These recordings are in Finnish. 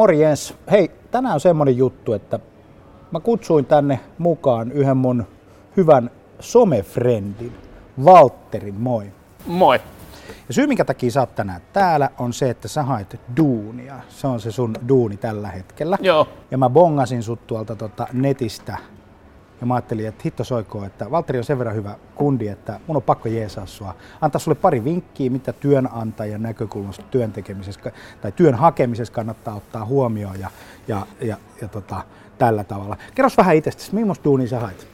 Morjens. Hei, tänään on semmonen juttu, että mä kutsuin tänne mukaan yhden mun hyvän somefrendin, Valtterin, moi. Moi. Ja syy, minkä takia sä oot tänään täällä, on se, että sä haet duunia. Se on se sun duuni tällä hetkellä. Joo. Ja mä bongasin sut tuolta tota netistä. Ja mä ajattelin, että hitto soikoo, että Valtteri on sen verran hyvä kundi, että mun on pakko jeesaa sua. Antaa sulle pari vinkkiä, mitä työnantajan näkökulmasta työn tekemisessä tai työn hakemisessa kannattaa ottaa huomioon ja, ja, ja, ja tota, tällä tavalla. Kerros vähän itsestäsi, millaista duunia sä haet?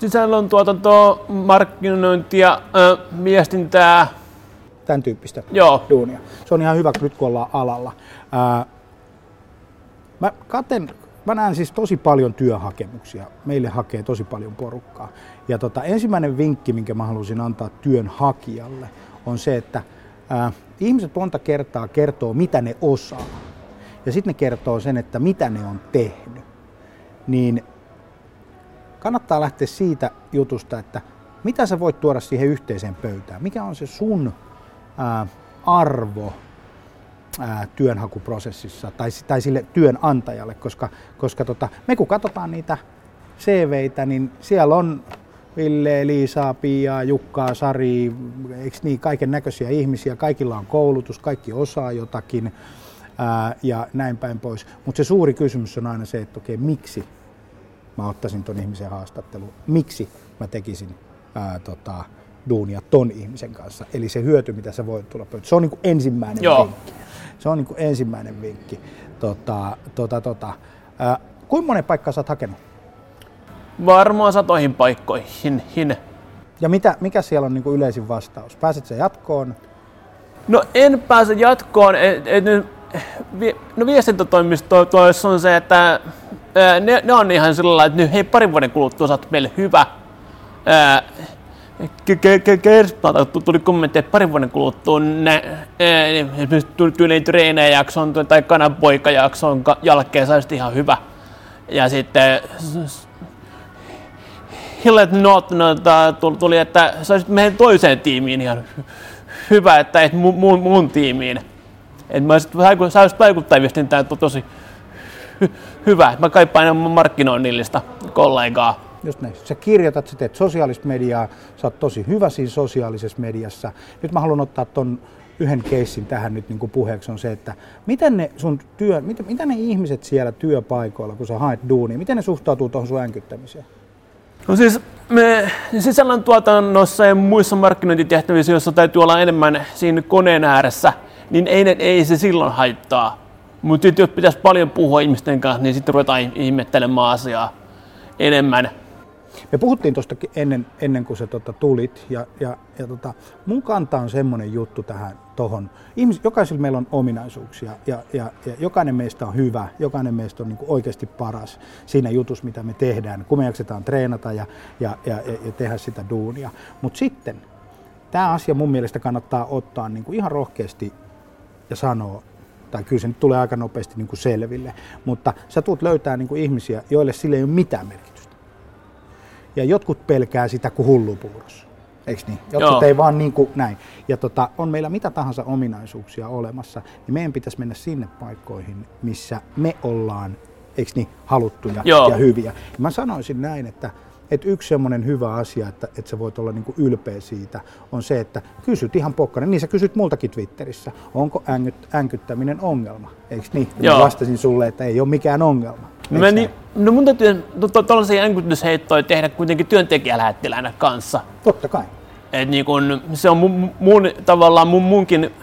Sisällön tuotanto, markkinointia, ö, viestintää. Tämän tyyppistä Joo. duunia. Se on ihan hyvä, nyt kun ollaan alalla. Ää, mä, katen, mä näen siis tosi paljon työhakemuksia. Meille hakee tosi paljon porukkaa. Ja tota, ensimmäinen vinkki, minkä mä haluaisin antaa työnhakijalle, on se, että ää, ihmiset monta kertaa kertoo, mitä ne osaa. Ja sitten ne kertoo sen, että mitä ne on tehnyt. Niin kannattaa lähteä siitä jutusta, että mitä sä voit tuoda siihen yhteiseen pöytään. Mikä on se sun ää, arvo ää, työnhakuprosessissa tai, tai sille työnantajalle, koska, koska tota, me kun katsotaan niitä CVitä, niin siellä on Ville, Liisa, Pia, Jukkaa, Sari, eikö niin, kaiken näköisiä ihmisiä, kaikilla on koulutus, kaikki osaa jotakin ää, ja näin päin pois. Mutta se suuri kysymys on aina se, että okei, miksi mä ottaisin ton ihmisen haastatteluun, miksi mä tekisin ää, tota, duunia ton ihmisen kanssa. Eli se hyöty, mitä sä voit tulla pöytään. Se on niin kuin ensimmäinen Joo. vinkki. Se on niin kuin ensimmäinen vinkki. Tota, tota, tota. Ää, kuinka monen paikkaa sä oot hakenut? Varmaan satoihin paikkoihin. Hin. Ja mitä, mikä siellä on niin kuin yleisin vastaus? Pääset sä jatkoon? No en pääse jatkoon. Et, et, no viestintätoimisto toissa on se, että ne, ne, on ihan sillä lailla, että nyt, hei parin vuoden kuluttua sä oot meille hyvä. Ää, Kerspalta tuli kommentti, että parin vuoden kuluttua ne, esimerkiksi tyyliin treenejäjakson tai kananpoikajakson jälkeen sä olisit ihan hyvä. Ja sitten Hillet Notnolta tuli, että sä olisit meidän toiseen tiimiin ihan hyvä, että et mun, mun, mun tiimiin. Et mä olisit vaikuttajaviestintää to, tosi hy, hyvä. Mä kaipaan markkinoinnillista kollegaa. Just näin. Sä kirjoitat, sä teet sosiaalista mediaa, sä oot tosi hyvä siinä sosiaalisessa mediassa. Nyt mä haluan ottaa ton yhden keissin tähän nyt niin kuin puheeksi on se, että miten ne, sun työ, miten, mitä ne ihmiset siellä työpaikoilla, kun sä haet duunia, miten ne suhtautuu tuohon sun änkyttämiseen? No siis me sisällön tuotannossa ja muissa markkinointitehtävissä, joissa täytyy olla enemmän siinä koneen ääressä, niin ei, ei se silloin haittaa. Mutta jos pitäisi paljon puhua ihmisten kanssa, niin sitten ruvetaan ihmettelemään asiaa enemmän. Me puhuttiin tuosta ennen, ennen kuin sä tota, tulit ja, ja, ja tota, mun kanta on semmoinen juttu tähän tohon. Ihmis, jokaisella meillä on ominaisuuksia ja, ja, ja jokainen meistä on hyvä, jokainen meistä on niin kuin oikeasti paras siinä jutussa, mitä me tehdään, kun me jaksetaan treenata ja, ja, ja, ja, ja tehdä sitä duunia. Mutta sitten tämä asia mun mielestä kannattaa ottaa niin kuin ihan rohkeasti ja sanoa, tai kyllä se nyt tulee aika nopeasti niin kuin selville, mutta sä tulet löytää niin kuin ihmisiä, joille sille ei ole mitään merkitystä. Ja jotkut pelkää sitä kuin hullupuuros. Eikö niin? Jotkut Joo. ei vaan niin kuin näin. Ja tota, on meillä mitä tahansa ominaisuuksia olemassa, niin meidän pitäisi mennä sinne paikkoihin, missä me ollaan, eikö niin, haluttuja Joo. ja hyviä. Ja mä sanoisin näin, että, että yksi semmoinen hyvä asia, että, että sä voit olla niin kuin ylpeä siitä, on se, että kysyt ihan pokkanen. Niin sä kysyt multakin Twitterissä, onko ängyt, änkyttäminen ongelma? Eikö niin? Joo. Mä vastasin sulle, että ei ole mikään ongelma. Mä niin, no mun täytyy to, to, tuollaisia änkytysheittoja tehdä kuitenkin työntekijälähettilänä kanssa. Totta kai. Et niin kun, se on mun, mun, tavallaan mun, munkin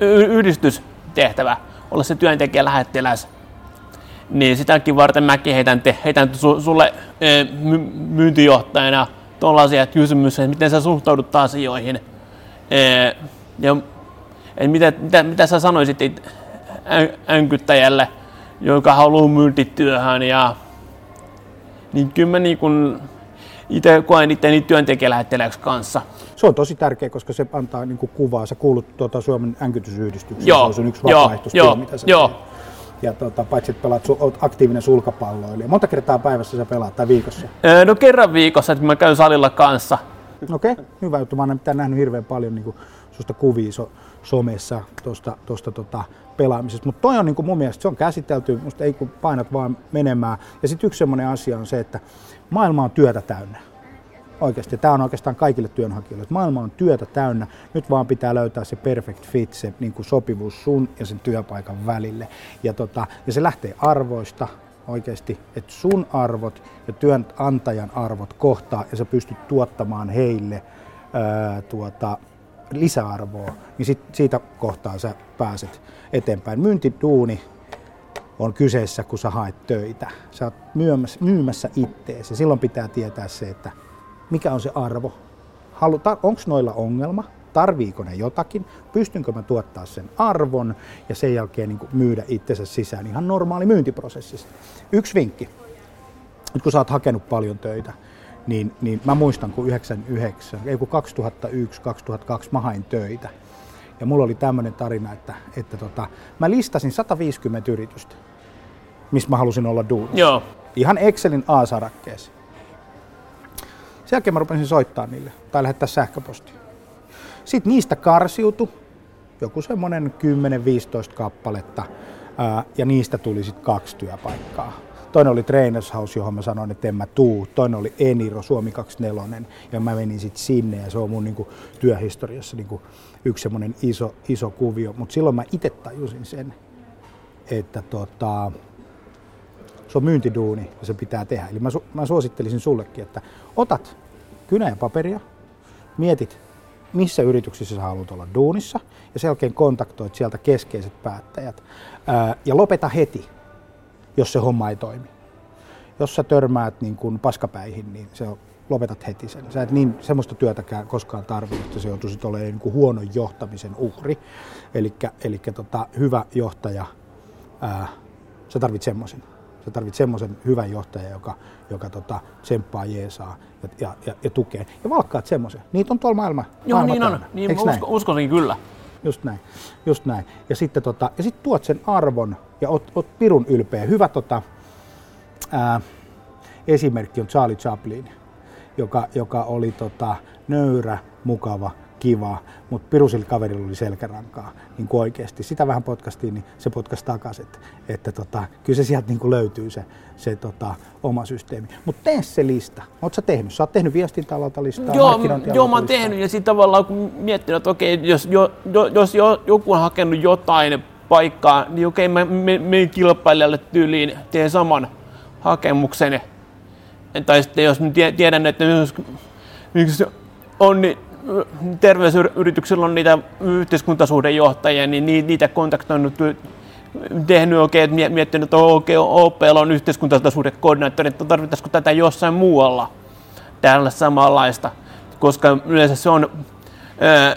yhdistystehtävä olla se työntekijälähettiläs. Niin sitäkin varten mäkin heitän, te, heitän su, sulle e, my, myyntijohtajana tuollaisia kysymyksiä, että miten sä suhtaudut asioihin. E, ja et mitä, mitä, mitä sä sanoisit it- än, änkyttäjälle, joka haluaa myyntityöhön ja niin kyllä mä niin kun itse koen itteni työntekijälähettiläksi kanssa. Se on tosi tärkeä, koska se antaa niin kuin kuvaa. Sä kuulut tuota Suomen änkytysyhdistykseen, Joo, se on sun yksi vapaaehtoistyö, joo, mitä sä joo. teet. Ja tota, paitsi että pelaat, oot aktiivinen sulkapalloilija. Monta kertaa päivässä sä pelaat tai viikossa? Öö, No kerran viikossa, että mä käyn salilla kanssa. Okei, okay, hyvä juttu. Mä oon nähnyt hirveän paljon niin susta kuvia so, somessa tuosta tosta, tota, pelaamisesta. Mutta toi on niin kuin mun mielestä, se on käsitelty, musta ei kun painat vaan menemään. Ja sitten yksi semmoinen asia on se, että maailma on työtä täynnä. Oikeasti, tämä on oikeastaan kaikille työnhakijoille. Että maailma on työtä täynnä, nyt vaan pitää löytää se perfect fit, se niin kuin sopivuus sun ja sen työpaikan välille. Ja, tota, ja se lähtee arvoista, oikeasti, että sun arvot ja työnantajan arvot kohtaa ja sä pystyt tuottamaan heille ää, tuota, lisäarvoa, niin sit, siitä kohtaa sä pääset eteenpäin. Myyntituuni on kyseessä, kun sä haet töitä. Sä oot myymässä, myymässä itteesi. Silloin pitää tietää se, että mikä on se arvo. Onko noilla ongelma? Tarviiko ne jotakin? Pystynkö mä tuottaa sen arvon ja sen jälkeen niin myydä itsensä sisään ihan normaali myyntiprosessista. Yksi vinkki. Nyt kun sä oot hakenut paljon töitä, niin, niin mä muistan, kun 99, ei kun 2001, 2002 mä hain töitä. Ja mulla oli tämmöinen tarina, että, että tota, mä listasin 150 yritystä, missä mä halusin olla duunissa. Joo. Ihan Excelin A-sarakkeessa. Sen jälkeen mä rupesin soittaa niille tai lähettää sähköpostia. Sitten niistä karsiutui joku semmoinen 10-15 kappaletta ää, ja niistä tuli sitten kaksi työpaikkaa. Toinen oli Trainers House, johon mä sanoin, että en mä tuu. Toinen oli Eniro, Suomi 24, ja mä menin sitten sinne, ja se on mun niinku, työhistoriassa niinku, yksi semmoinen iso, iso kuvio. Mutta silloin mä itse tajusin sen, että tota, se on myyntiduuni ja se pitää tehdä. Eli mä, su- mä suosittelisin sullekin, että otat kynä ja paperia, mietit, missä yrityksissä sä haluat olla duunissa, ja sen jälkeen kontaktoit sieltä keskeiset päättäjät. Ää, ja lopeta heti jos se homma ei toimi. Jos sä törmäät niin kuin paskapäihin, niin se on, lopetat heti sen. Sä et niin semmoista työtäkään koskaan tarvitse, että se joutuisit olemaan niin kuin huonon johtamisen uhri. Eli tota, hyvä johtaja, ää, sä tarvit semmoisen. Sä tarvit semmoisen hyvän johtajan, joka, joka tota, tsemppaa, jeesaa ja, ja, ja, ja tukee. Ja valkkaat semmoisen. Niitä on tuolla maailma. Joo, maailma niin on. Niin, usko, uskoisin kyllä. Just näin. Just näin. Ja sitten tota, ja sit tuot sen arvon ja oot, oot pirun ylpeä. Hyvä tota, ää, esimerkki on Charlie Chaplin, joka, joka oli tota, nöyrä, mukava, kiva, mutta pirusilla kaverilla oli selkärankaa niin kuin oikeasti. Sitä vähän potkastiin, niin se potkasi takaisin. Että, että tota, kyllä se sieltä niin kuin löytyy se, se tota, oma systeemi. Mutta tee se lista. Oletko sä tehnyt? Sä oot tehnyt viestintäalalta listaa, Joo, joo mä oon tehnyt ja sitten tavallaan kun miettinyt, että okei, jos, jo, jo, jos jo, joku on hakenut jotain paikkaa, niin okei, mä menen kilpailijalle tyyliin, teen saman hakemuksen. Tai sitten jos tiedän, että miksi on, niin terveysyrityksillä on niitä yhteiskuntasuhdejohtajia, niin niitä kontaktoinut, tehnyt oikein, okay, miettinyt, että okei, okay, OPL on yhteiskuntasuhdekoordinaattori, että tarvittaisiko tätä jossain muualla täällä samanlaista, koska yleensä se on ää,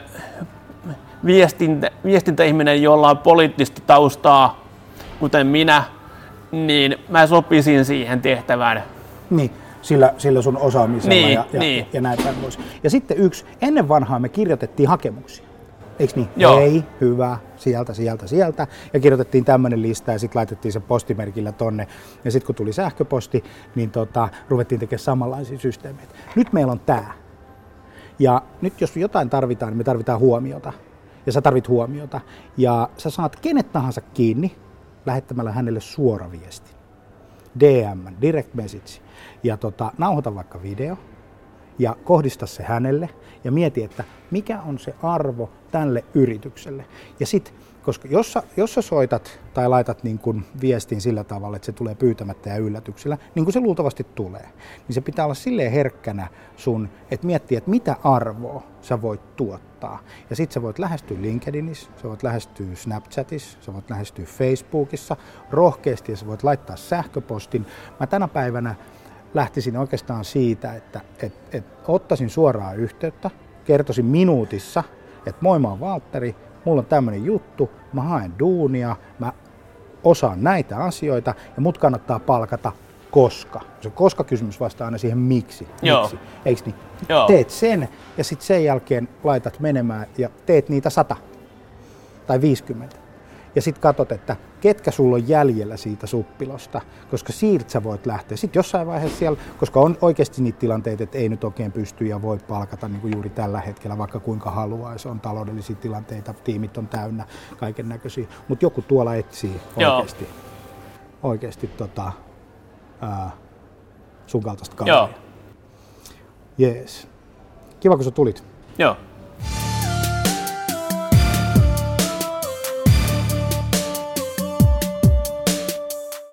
viestintä, viestintäihminen, jolla on poliittista taustaa, kuten minä, niin mä sopisin siihen tehtävään. Niin sillä, sillä sun osaamisella niin, ja, ja, niin. ja näin päin pois. Ja sitten yksi, ennen vanhaa me kirjoitettiin hakemuksia. Eikö niin? Joo. Hei, hyvä, sieltä, sieltä, sieltä. Ja kirjoitettiin tämmöinen lista ja sitten laitettiin se postimerkillä tonne. Ja sitten kun tuli sähköposti, niin tota, ruvettiin tekemään samanlaisia systeemeitä. Nyt meillä on tämä. Ja nyt jos jotain tarvitaan, niin me tarvitaan huomiota. Ja sä tarvit huomiota. Ja sä saat kenet tahansa kiinni lähettämällä hänelle suora viesti. DM, direct message ja tota, nauhoita vaikka video ja kohdista se hänelle ja mieti, että mikä on se arvo tälle yritykselle. Ja sitten, koska jos sä, jos sä soitat tai laitat niin kun viestin sillä tavalla, että se tulee pyytämättä ja yllätyksellä, niin kuin se luultavasti tulee, niin se pitää olla silleen herkkänä sun, että miettiä, että mitä arvoa sä voit tuottaa. Ja sitten sä voit lähestyä LinkedInissä, sä voit lähestyä Snapchatissa, sä voit lähestyä Facebookissa rohkeasti ja sä voit laittaa sähköpostin. Mä tänä päivänä lähtisin oikeastaan siitä, että et, et ottaisin suoraan yhteyttä, kertoisin minuutissa, että moi mä oon Valtteri, mulla on tämmöinen juttu, mä haen duunia, mä osaan näitä asioita ja mut kannattaa palkata koska. Se koska kysymys vastaa aina siihen miksi. Joo. miksi. Eiks niin? Joo. Teet sen ja sitten sen jälkeen laitat menemään ja teet niitä sata tai 50. ja sitten katsot, että ketkä sulla on jäljellä siitä suppilosta, koska siitä sä voit lähteä. Sitten jossain vaiheessa siellä, koska on oikeasti niitä tilanteita, että ei nyt oikein pysty ja voi palkata niin kuin juuri tällä hetkellä, vaikka kuinka haluaisi. On taloudellisia tilanteita, tiimit on täynnä, kaiken näköisiä. Mutta joku tuolla etsii oikeasti, oikeasti tota, ää, sun kaltaista kaveria. Joo. Jees. Kiva, kun sä tulit. Joo.